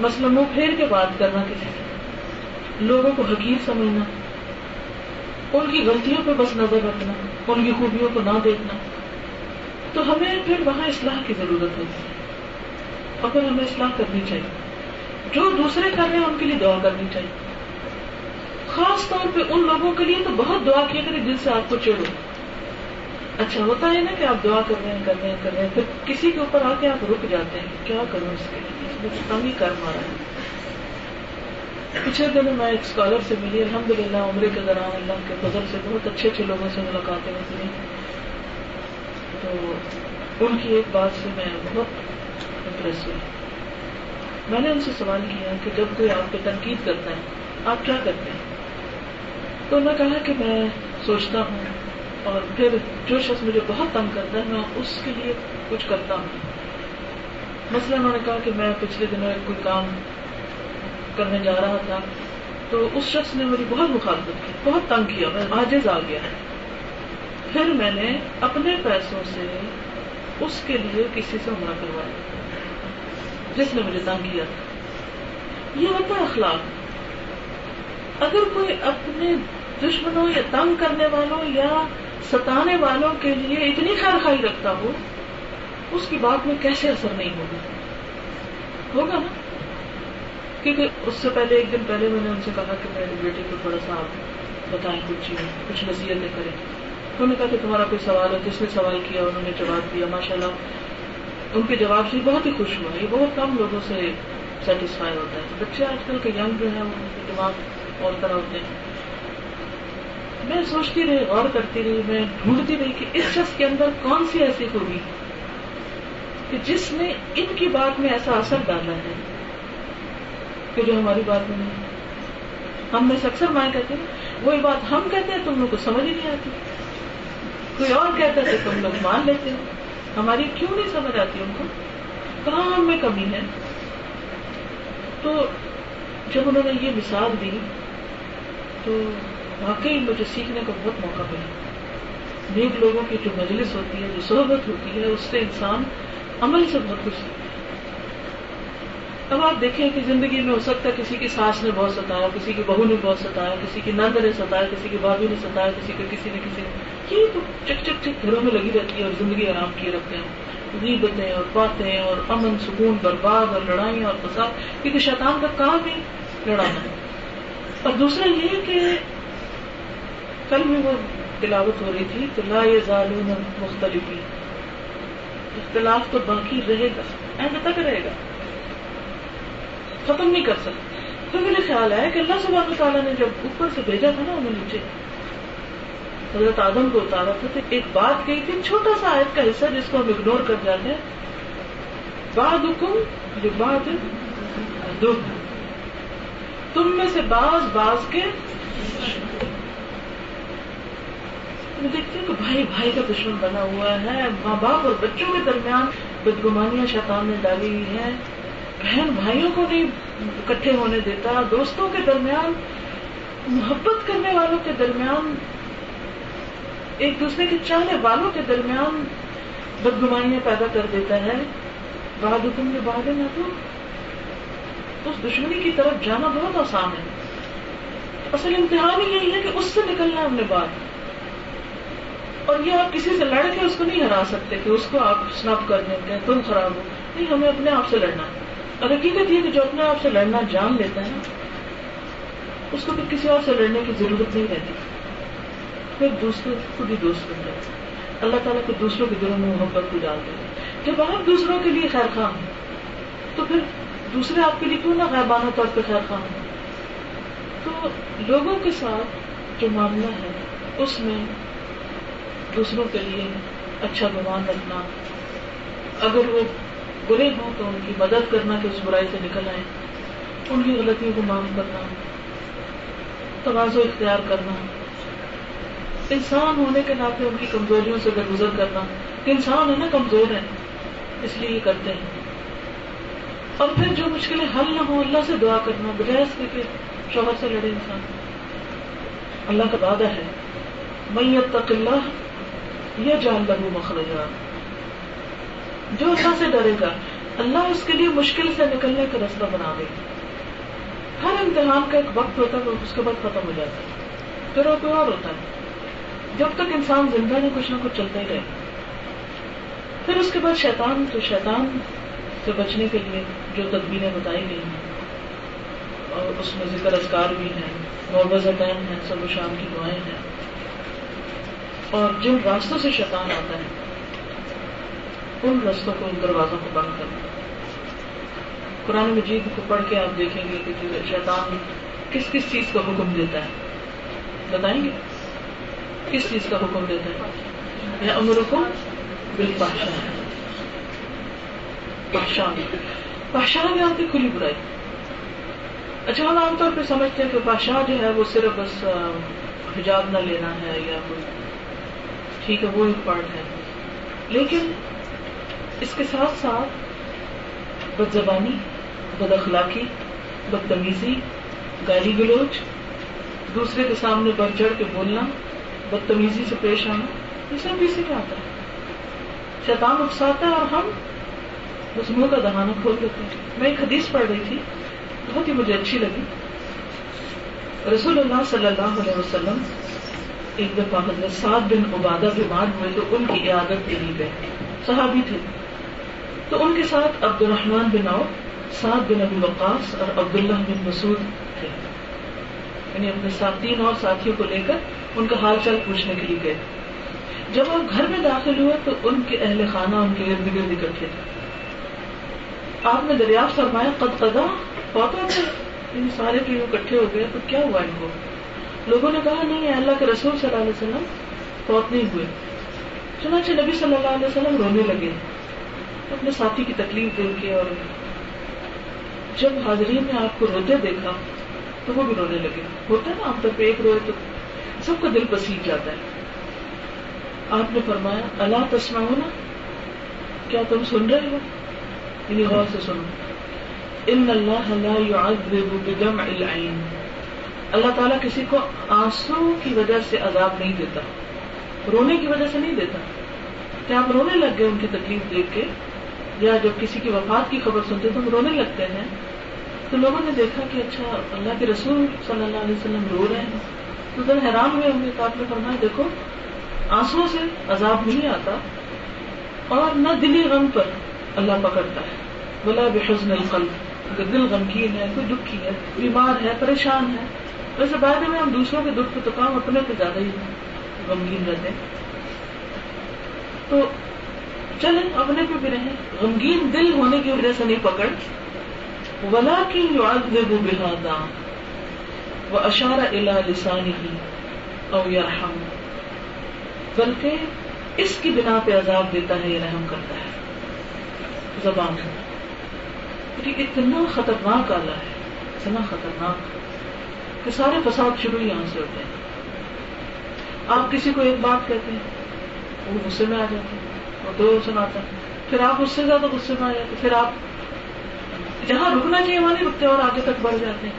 مثلا منہ پھیر کے بات کرنا کسی سے، لوگوں کو حقیق سمجھنا، ان کی غلطیوں پہ بس نظر رکھنا، ان کی خوبیوں کو نہ دیکھنا۔ تو ہمیں پھر وہاں اصلاح کی ضرورت ہوتی ہے۔ اور پھر ہمیں اصلاح کرنی چاہیے، جو دوسرے کر رہے ہیں، ان کے لیے دعا کرنی چاہیے۔ خاص طور پہ ان لوگوں کے لیے تو بہت دعا کیا کرے جن سے آپ کو چڑھو اچھا ہوتا ہے نا کہ آپ دعا کر رہے ہیں، کر رہے ہیں، کر رہے ہیں، پھر کسی کے اوپر آ کے آپ رک جاتے ہیں، کیا کروں اس کے لیے؟ کم ہی کر مارا ہے۔ پچھلے دنوں میں ایک اسکالر سے ملی الحمد للہ عمرے کے دوران اللہ کے فضل سے بہت اچھے اچھے لوگوں سے ملاقاتیں ہوئی تو ان کی ایک بات سے میں بہت امپریس ہوئی میں نے ان سے سوال کیا کہ جب کوئی آپ کو تنقید کرتا ہے، آپ کیا کرتے ہیں؟ تو انہوں نے کہا کہ میں سوچتا ہوں اور پھر جو شخص مجھے بہت تنگ کرتا ہے، میں اس کے لیے کچھ کرتا ہوں۔ مثلا انہوں نے کہا کہ میں پچھلے دنوں ایک کوئی کام کرنے جا رہا تھا، تو اس شخص نے میری بہت مخالفت کی، بہت تنگ کیا، میں آجز آ گیا۔ پھر میں نے اپنے پیسوں سے اس کے لیے کسی سے عمرہ کروایا، جس نے مجھے تنگ کیا۔ تھا یہ ہوتا ہے اخلاق۔ اگر کوئی اپنے دشمنوں یا تنگ کرنے والوں یا ستانے والوں کے لیے اتنی خیر خائی رکھتا ہو اس کی بات میں کیسے اثر نہیں ہوگا؟ ہوگا نا؟ کیونکہ اس سے پہلے، ایک دن پہلے میں نے ان سے کہا کہ میرے بیٹے کو تھوڑا سا آپ بتائیں کچھ چیزیں، کچھ نصیحتیں کریں۔ انہوں نے کہا کہ تمہارا کوئی سوال ہے؟ جس نے سوال کیا؟ انہوں نے جواب دیا ماشاء اللہ ان کے جواب سے بہت ہی خوش ہوا۔ یہ بہت کم لوگوں سے سیٹسفائی ہوتا ہے۔ بچے آج کل کے ینگ جو ہیں ان کے دماغ اور طرح ہوتے ہیں۔ میں سوچتی رہی، غور کرتی رہی، میں ڈھونڈتی رہی کہ اس شخص کے اندر کون سی ایسی ہوگی کہ جس نے ان کی بات میں ایسا اثر ڈالا ہے کہ جو ہماری بات میں نہیں ہم میں سے اکثر مائیں کہتے ہیں، وہی بات ہم کہتے ہیں، تم لوگ کو سمجھ ہی نہیں آتی۔ کوئی اور کہتا ہے تم لوگ مان لیتے ہیں۔ ہماری کیوں نہیں سمجھ آتی ان کو؟ کہاں ہم میں کمی ہے۔ تو جب انہوں نے یہ مثال دی، تو واقعی مجھے سیکھنے کا بہت موقع ملا۔ نیک لوگوں کی جو مجلس ہوتی ہے، جو صحبت ہوتی ہے، اس سے انسان عمل سے بہت کچھ اب آپ دیکھیں کہ زندگی میں ہو سکتا ہے کسی کی ساس نے بہت ستایا، کسی کی بہو نے بہت ستایا، کسی کی نند نے ستایا، کسی کی بھابھی نے ستایا، کسی کو کسی نے کسی نے۔ یہ تو چک چک چک گھروں میں لگی رہتی ہے اور زندگی آرام کیے رکھتے ہیں۔ غیبتیں اور باتیں اور امن، سکون، برباد اور لڑائیاں اور فساد کیونکہ شیطان کا کام ہی لڑانا ہے۔ اور دوسرا یہ کہ کل بھی وہ تلاوت ہو رہی تھی تو لا یہ ظالم مختلف اختلاف تو باقی رہے گا اینڈ تک رہے گا۔ ختم نہیں کر سکتے۔ پھر مجھے خیال آیا کہ اللہ سبحانہ تعالیٰ نے جب اوپر سے بھیجا تھا نا انہیں نیچے، حضرت آدم کو اتارا تھا، تو ایک بات کہی تھی، چھوٹا سا آیت کا حصہ جس کو ہم اگنور کر جاتے ہیں۔ بعد حکم جو بات تم میں سے باز باز کے میں دیکھتی ہوں کہ بھائی بھائی کا دشمن بنا ہوا ہے، ماں باپ اور بچوں کے درمیان بدگمانیاں شیطان نے ڈالی ہوئی ہیں۔ بہن بھائیوں کو نہیں اکٹھے ہونے دیتا، دوستوں کے درمیان، محبت کرنے والوں کے درمیان، ایک دوسرے کے چاہنے والوں کے درمیان بدگمانیاں پیدا کر دیتا ہے۔ بعد حکم کے بعد نہ تو؟ اس دشمنی کی طرف جانا بہت آسان ہے۔ اصل امتحان ہی یہی ہے کہ اس سے نکلنا ہے اپنے بعد۔ اور یہ آپ کسی سے لڑ کے اس کو نہیں ہرا سکتے کہ اس کو آپ سنپ کر دیں گے تم خراب ہو۔ نہیں، ہمیں اپنے آپ سے لڑنا اور حقیقت یہ کہ جو اپنے آپ سے لڑنا جان لیتا ہے نا، اس کو پھر کسی اور سے لڑنے کی ضرورت نہیں رہتی۔ پھر دوسرے، خود ہی دوست بن جاتے اللہ تعالیٰ کو دوسروں کے دلوں میں محبت کو ڈال دیتے جب آپ دوسروں کے لیے خیر خواہ ہوں تو پھر دوسرے آپ کے لیے کیوں نہ غائبانہ طور پہ خیر خواہ ہوں؟ تو لوگوں کے ساتھ جو معاملہ ہے، اس میں دوسروں کے لیے اچھا گمان رکھنا۔ اگر وہ برے ہوں تو ان کی مدد کرنا کہ اس برائی سے نکل آئے ان کی غلطیوں کو معاف کرنا۔ توازو اختیار کرنا۔ انسان ہونے کے ناطے ان کی کمزوریوں سے درگزر کرنا۔ کہ انسان ہے نا کمزور ہے، اس لیے یہ کرتے ہیں۔ اور پھر جو مشکلیں حل نہ ہو اللہ سے دعا کرنا بجائے اس کے شوہر سے لڑے انسان۔ اللہ کا وعدہ ہے میت تک اللہ یہ جان لگو مخرجا جو اللہ سے ڈرے گا، اللہ اس کے لیے مشکل سے نکلنے کا رستہ بنا دے گا۔ ہر امتحان کا ایک وقت ہوتا ہے اس کے بعد ختم ہو جاتا ہے۔ پھر وہ کوئی اور ہوتا ہے۔ جب تک انسان زندہ نہیں، کچھ نہ کچھ چلتا ہی رہے پھر اس کے بعد شیطان، تو شیطان سے بچنے کے لیے جو تدبیریں بتائی گئی ہیں، اور اس میں ذکر اذکار بھی ہیں محبت ہیں، سب و شام کی دعائیں ہیں۔ اور جن راستوں سے شیطان آتا ہے، ان رستوں کو، ان دروازوں کو بند کرنا قرآن مجید کو پڑھ کے آپ دیکھیں گے کہ شیطان کس کس چیز کا حکم دیتا ہے۔ بتائیں گے؟ کس چیز کا حکم دیتا ہے؟ یا امر کو بال پاشا پاشا میں آتی کھلی برائی۔ اچھا ہم عام طور پہ سمجھتے ہیں کہ بادشاہ جو ہے وہ صرف بس حجاب نہ لینا ہے یا کوئی ٹھیک ہے وہ ایک پارٹ ہے۔ لیکن اس کے ساتھ ساتھ بد زبانی بد اخلاقی بدتمیزی، گالی گلوچ، دوسرے کے سامنے بڑھ چڑھ کے بولنا، بدتمیزی سے پیش آنا، یہ سب اسی میں آتا ہے۔ شیطان اکساتا ہے اور ہم اس منہ کا دہانا کھول دیتے ہیں۔ میں ایک حدیث پڑھ رہی تھی، بہت ہی مجھے اچھی لگی۔ رسول اللہ صلی اللہ علیہ وسلم ایک دفعہ حضرت سات بن عبادہ بیمار ہوئے تو ان کی عیادت کے لیے گئے۔ صحابی تھے۔ تو ان کے ساتھ عبد الرحمان بن او سعد بن ابی وقاص اور عبداللہ بن مسعود تھے۔ یعنی اپنے ساتھ تین اور ساتھیوں کو لے کر ان کا حال چال پوچھنے کے لیے گئے۔ جب وہ گھر میں داخل ہوئے تو ان کے اہل خانہ ان کے ارد گرد اکٹھے تھے۔ آپ نے دریافت فرمایا، قد قدا پوتا تھے ان سارے جو اکٹھے ہو گئے، تو کیا ہوا ان کو؟ لوگوں نے کہا، نہیں اللہ کے رسول صلی اللہ علیہ وسلم فوت نہیں ہوئے۔ چنانچہ نبی صلی اللہ علیہ وسلم رونے لگے۔ اپنے ساتھی کی تکلیف دے کے اور جب حاضرین نے آپ کو روتے دیکھا تو وہ بھی رونے لگے۔ ہوتا ہے نا، عام طور پہ ایک روئے تو سب کا دل پسیج جاتا ہے۔ آپ نے فرمایا اللہ تسما نا کیا تم سن رہے ہو؟ یعنی غور سے سنو۔ ان اللہ لا يعذب بدمع العين اللہ تعالیٰ کسی کو آنسو کی وجہ سے عذاب نہیں دیتا، رونے کی وجہ سے نہیں دیتا۔ کیا آپ رونے لگ گئے ان کی تکلیف دیکھ کے؟ یا جب کسی کی وفات کی خبر سنتے تو ہم رونے لگتے ہیں؟ تو لوگوں نے دیکھا کہ اچھا اللہ کے رسول صلی اللہ علیہ وسلم رو رہے ہیں۔ تو ذرا حیران ہوئے ہوں گے تو آپ نے فرمایا، دیکھو آنسو سے عذاب نہیں آتا اور نہ دلی غم پر اللہ پکڑتا ہے۔ بلا بحزن القلب اگر دل غمگین ہے، کوئی دکھی ہے بیمار ہے، پریشان ہے۔ ویسے بعد میں ہم دوسروں کے دکھ تو کام اپنے پہ زیادہ ہی غمگین رہتے ہیں۔ تو چلے اپنے پہ بھی رہیں۔ غمگین دل ہونے کی وجہ سے نہیں پکڑ۔ ولا کی يعذب بهذا واشار الى لسانه او يرحم بلکہ اس کی بنا پہ عذاب دیتا ہے یا رحم کرتا ہے۔ زبان یہ اتنا خطرناک آلہ ہے، اتنا خطرناک۔ کہ سارے فساد شروع یہاں سے ہوتے ہیں۔ آپ کسی کو ایک بات کہتے ہیں، وہ غصے میں آ جاتے ہیں، وہ دو سناتا ہے پھر آپ اس سے زیادہ غصے میں آ جاتے پھر آپ جہاں رکنا چاہیے وہاں نہیں رکتے اور آگے تک بڑھ جاتے ہیں۔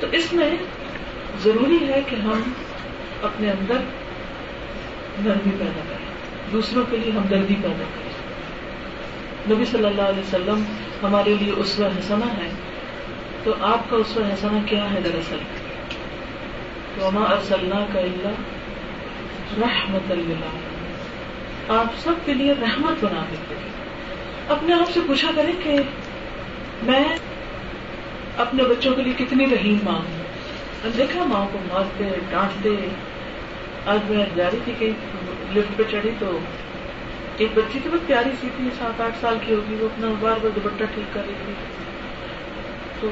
تو اس میں ضروری ہے کہ ہم اپنے اندر نرمی پیدا کریں۔ دوسروں کے لیے ہمدردی پیدا کریں۔ نبی صلی اللہ علیہ وسلم ہمارے لیے اسوہ حسنا ہے تو آپ کا اسوہ حسنا کیا ہے دراصل؟ وما ارسلنا کا اللہ رحمت اللہ آپ سب کے لیے رحمت بنا دیتے اپنے آپ سے پوچھا کریں کہ میں اپنے بچوں کے لیے کتنی رحیم ماں ہوں؟ دیکھا ماں کو مارتے، ڈانٹتے، آج میں جا رہی تھی کہ لفٹ پہ چڑھی تو ایک بچی تھی بہت پیاری سی تھی، سات آٹھ سال کی ہوگی، وہ اپنا بار بار دوپٹہ ٹھیک کر رہی تھی۔ تو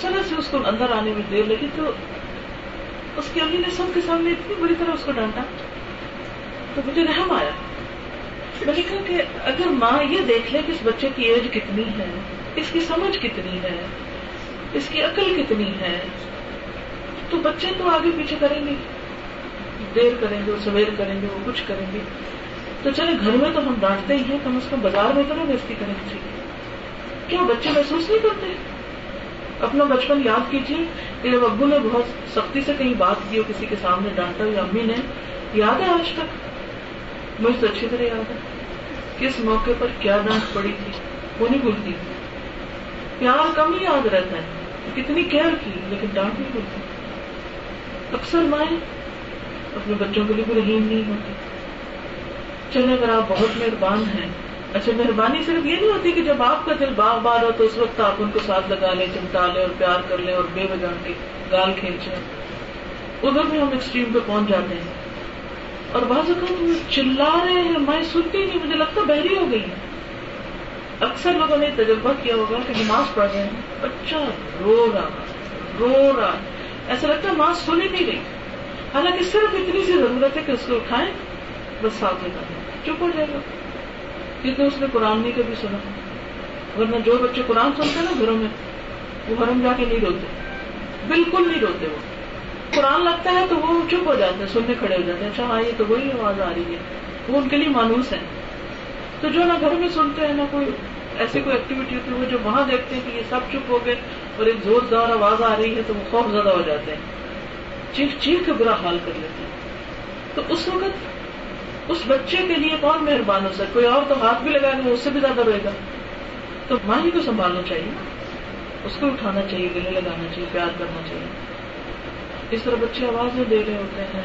سر سے اس کو اندر آنے میں دیر لگی تو اس کی امی نے سب کے سامنے اتنی بری طرح اس کو ڈانٹا تو مجھے رحم آیا۔ میں نے کہا کہ اگر ماں یہ دیکھ لے کہ اس بچے کی ایج کتنی ہے، اس کی سمجھ کتنی ہے، اس کی عقل کتنی ہے، تو بچے تو آگے پیچھے کریں گے۔ دیر کریں گے وہ سویر کریں گے، وہ کچھ کریں گے۔ تو چلے گھر میں تو ہم ڈانٹتے ہی ہیں، کم از کم بازار میں تو نہ بےزتی کریں کسی کیا بچے محسوس نہیں کرتے؟ اپنا بچپن یاد کیجیے کہ جب ابو نے بہت سختی سے کہیں بات کی ہو کسی کے سامنے ڈانٹا یا امی نے، یاد ہے آج تک؟ مجھے تو اچھی طرح یاد ہے۔ کس موقع پر کیا ڈانٹ پڑی تھی؟ وہ نہیں بھولتی۔ پیار کم ہی یاد رہتا ہے۔ کتنی کیئر کی، لیکن ڈانٹ نہیں بھولتی۔ اکثر مائیں اپنے بچوں کے لیے بھی رحیم نہیں ہوتی۔ چلے اگر آپ بہت مہربان ہیں۔ اچھا مہربانی صرف یہ نہیں ہوتی کہ جب آپ کا دل باغ بار ہو تو اس وقت آپ ان کو ساتھ لگا لیں، چمٹا لیں اور پیار کر لیں اور بے وجہ کے گال کھینچیں ادھر بھی ہم ایکسٹریم پہ پہنچ جاتے ہیں۔ اور بعض اوقات وہ چلا رہے ہیں، میں سنتی نہیں، مجھے لگتا بحری ہو گئی ہے اکثر لوگوں نے تجربہ کیا ہوگا کہ نماز پڑھ رہے ہیں، بچہ رو رہا رو رہا۔ ایسا لگتا ہے ماں سن ہی نہیں رہی۔ حالانکہ صرف اتنی سی ضرورت ہے کہ اس کو اٹھائیں، بس ساتھ لگا چپ ہو جائے گا۔ کیونکہ اس نے قرآن نہیں کبھی سنا ورنہ جو بچے قرآن سنتے ہیں نا گھروں میں، وہ حرم جا کے نہیں روتے۔ بالکل نہیں روتے وہ۔ قرآن لگتا ہے تو وہ چپ ہو جاتے ہیں، سننے کھڑے ہو جاتے ہیں۔ اچھا ہاں یہ تو وہی آواز آ رہی ہے۔ وہ ان کے لیے مانوس ہے تو جو نہ گھر میں سنتے ہیں، نہ کوئی ایسی کوئی ایکٹیویٹی ہوتی ہے وہ جو وہاں دیکھتے ہیں کہ یہ سب چپ ہو گئے اور ایک زور دار آواز آ رہی ہے تو وہ خوف زیادہ ہو جاتے ہیں۔ چیخ چیخ کے برا حال کر لیتے ہیں۔ تو اس وقت اس بچے کے لیے کون مہربان ہو سکتا کوئی اور تو ہاتھ بھی لگائے گا اس سے بھی زیادہ رہے گا۔ تو ماں ہی کو سنبھالنا چاہیے۔ اس کو اٹھانا چاہیے، گلے لگانا چاہیے، پیار کرنا چاہیے۔ اس طرح بچے آواز میں دے رہے ہوتے ہیں،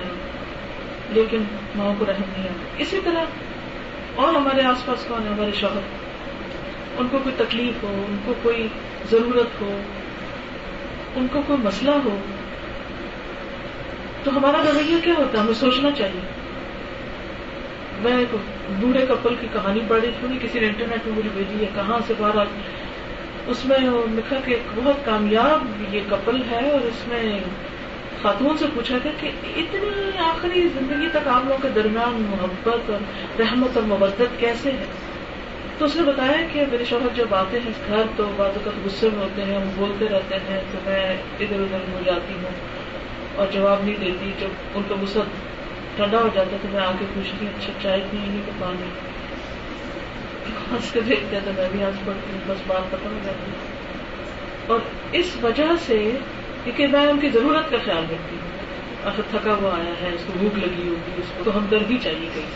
لیکن ماں کو رحم نہیں آتا اسی طرح اور ہمارے آس پاس کون ہے؟ ہمارے شوہر۔ ان کو کوئی تکلیف ہو، ان کو کوئی ضرورت ہو، ان کو کوئی مسئلہ ہو، تو ہمارا رویہ کیا ہوتا ہے؟ ہمیں سوچنا چاہیے۔ میں ایک بوڑھے کپل کی کہانی پڑھ رہی تھی کسی نے انٹرنیٹ میں مجھے بھیجی ہے، کہاں سے باہر اس میں لکھا کہ ایک بہت کامیاب یہ کپل ہے اور اس میں خاتون سے پوچھا گیا کہ اتنی آخری زندگی تک آپ لوگوں کے درمیان محبت اور رحمت اور مبت کیسے ہے؟ تو اس نے بتایا کہ میرے شوہر جب آتے ہیں گھر تو بعض اوقات غصے میں ہوتے ہیں ہم بولتے رہتے ہیں، تو میں ادھر ادھر ہو جاتی ہوں اور جواب نہیں دیتی، جب ان کا غصہ ٹھنڈا ہو جاتا ہے تو میں آگے پوچھتی ہوں اچھا چائے پینے کے پانی ہنس کے دیکھتے ہیں تو میں بھی ہنس پڑتی ہوں، بس بات ختم ہو جاتی ہے اور اس وجہ سے کیونکہ میں ان کی ضرورت کا خیال رکھتی ہوں۔ اگر تھکا ہوا آیا ہے، اس کو بھوک لگی ہوگی، اس کو تو ہمدردی چاہیے کہیں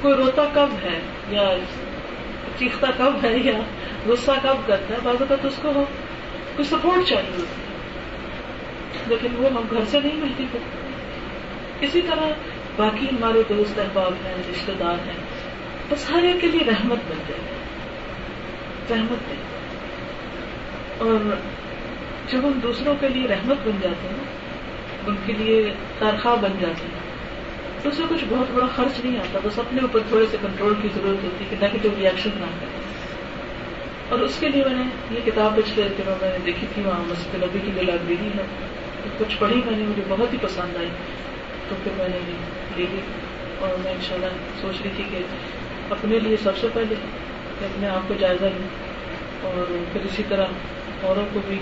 کوئی روتا کب ہے یا چیختا کب ہے یا غصہ کب کرتا ہے، بعض اوقات اس کو کوئی سپورٹ چاہیے لیکن وہ ہم گھر سے نہیں ملتی پھر اسی طرح باقی ہمارے دوست احباب ہیں رشتے دار ہیں، بس ہر ایک کے لیے رحمت بن جائے رحمت دیں اور جب ہم دوسروں کے لیے رحمت بن جاتے ہیں، ان کے لیے تنخواہ بن جاتے ہیں تو اسے کچھ بہت بڑا خرچ نہیں آتا، بس اپنے اوپر تھوڑے سے کنٹرول کی ضرورت ہوتی ہے کہ نیگیٹو ریئیکشن نہ کرے اور اس کے لیے میں نے یہ کتاب پچھلے دنوں میں نے دیکھی تھی، وہاں مسجد نبی کی جو لائبریری ہے کچھ پڑھی میں نے، مجھے بہت ہی پسند آئی۔ تو پھر میں نے لے لی اور میں ان شاء اللہ سوچ رہی تھی کہ اپنے لیے سب سے پہلے کہ اپنے آپ کو جائزہ لوں۔ اور پھر اسی طرح اوروں کو بھی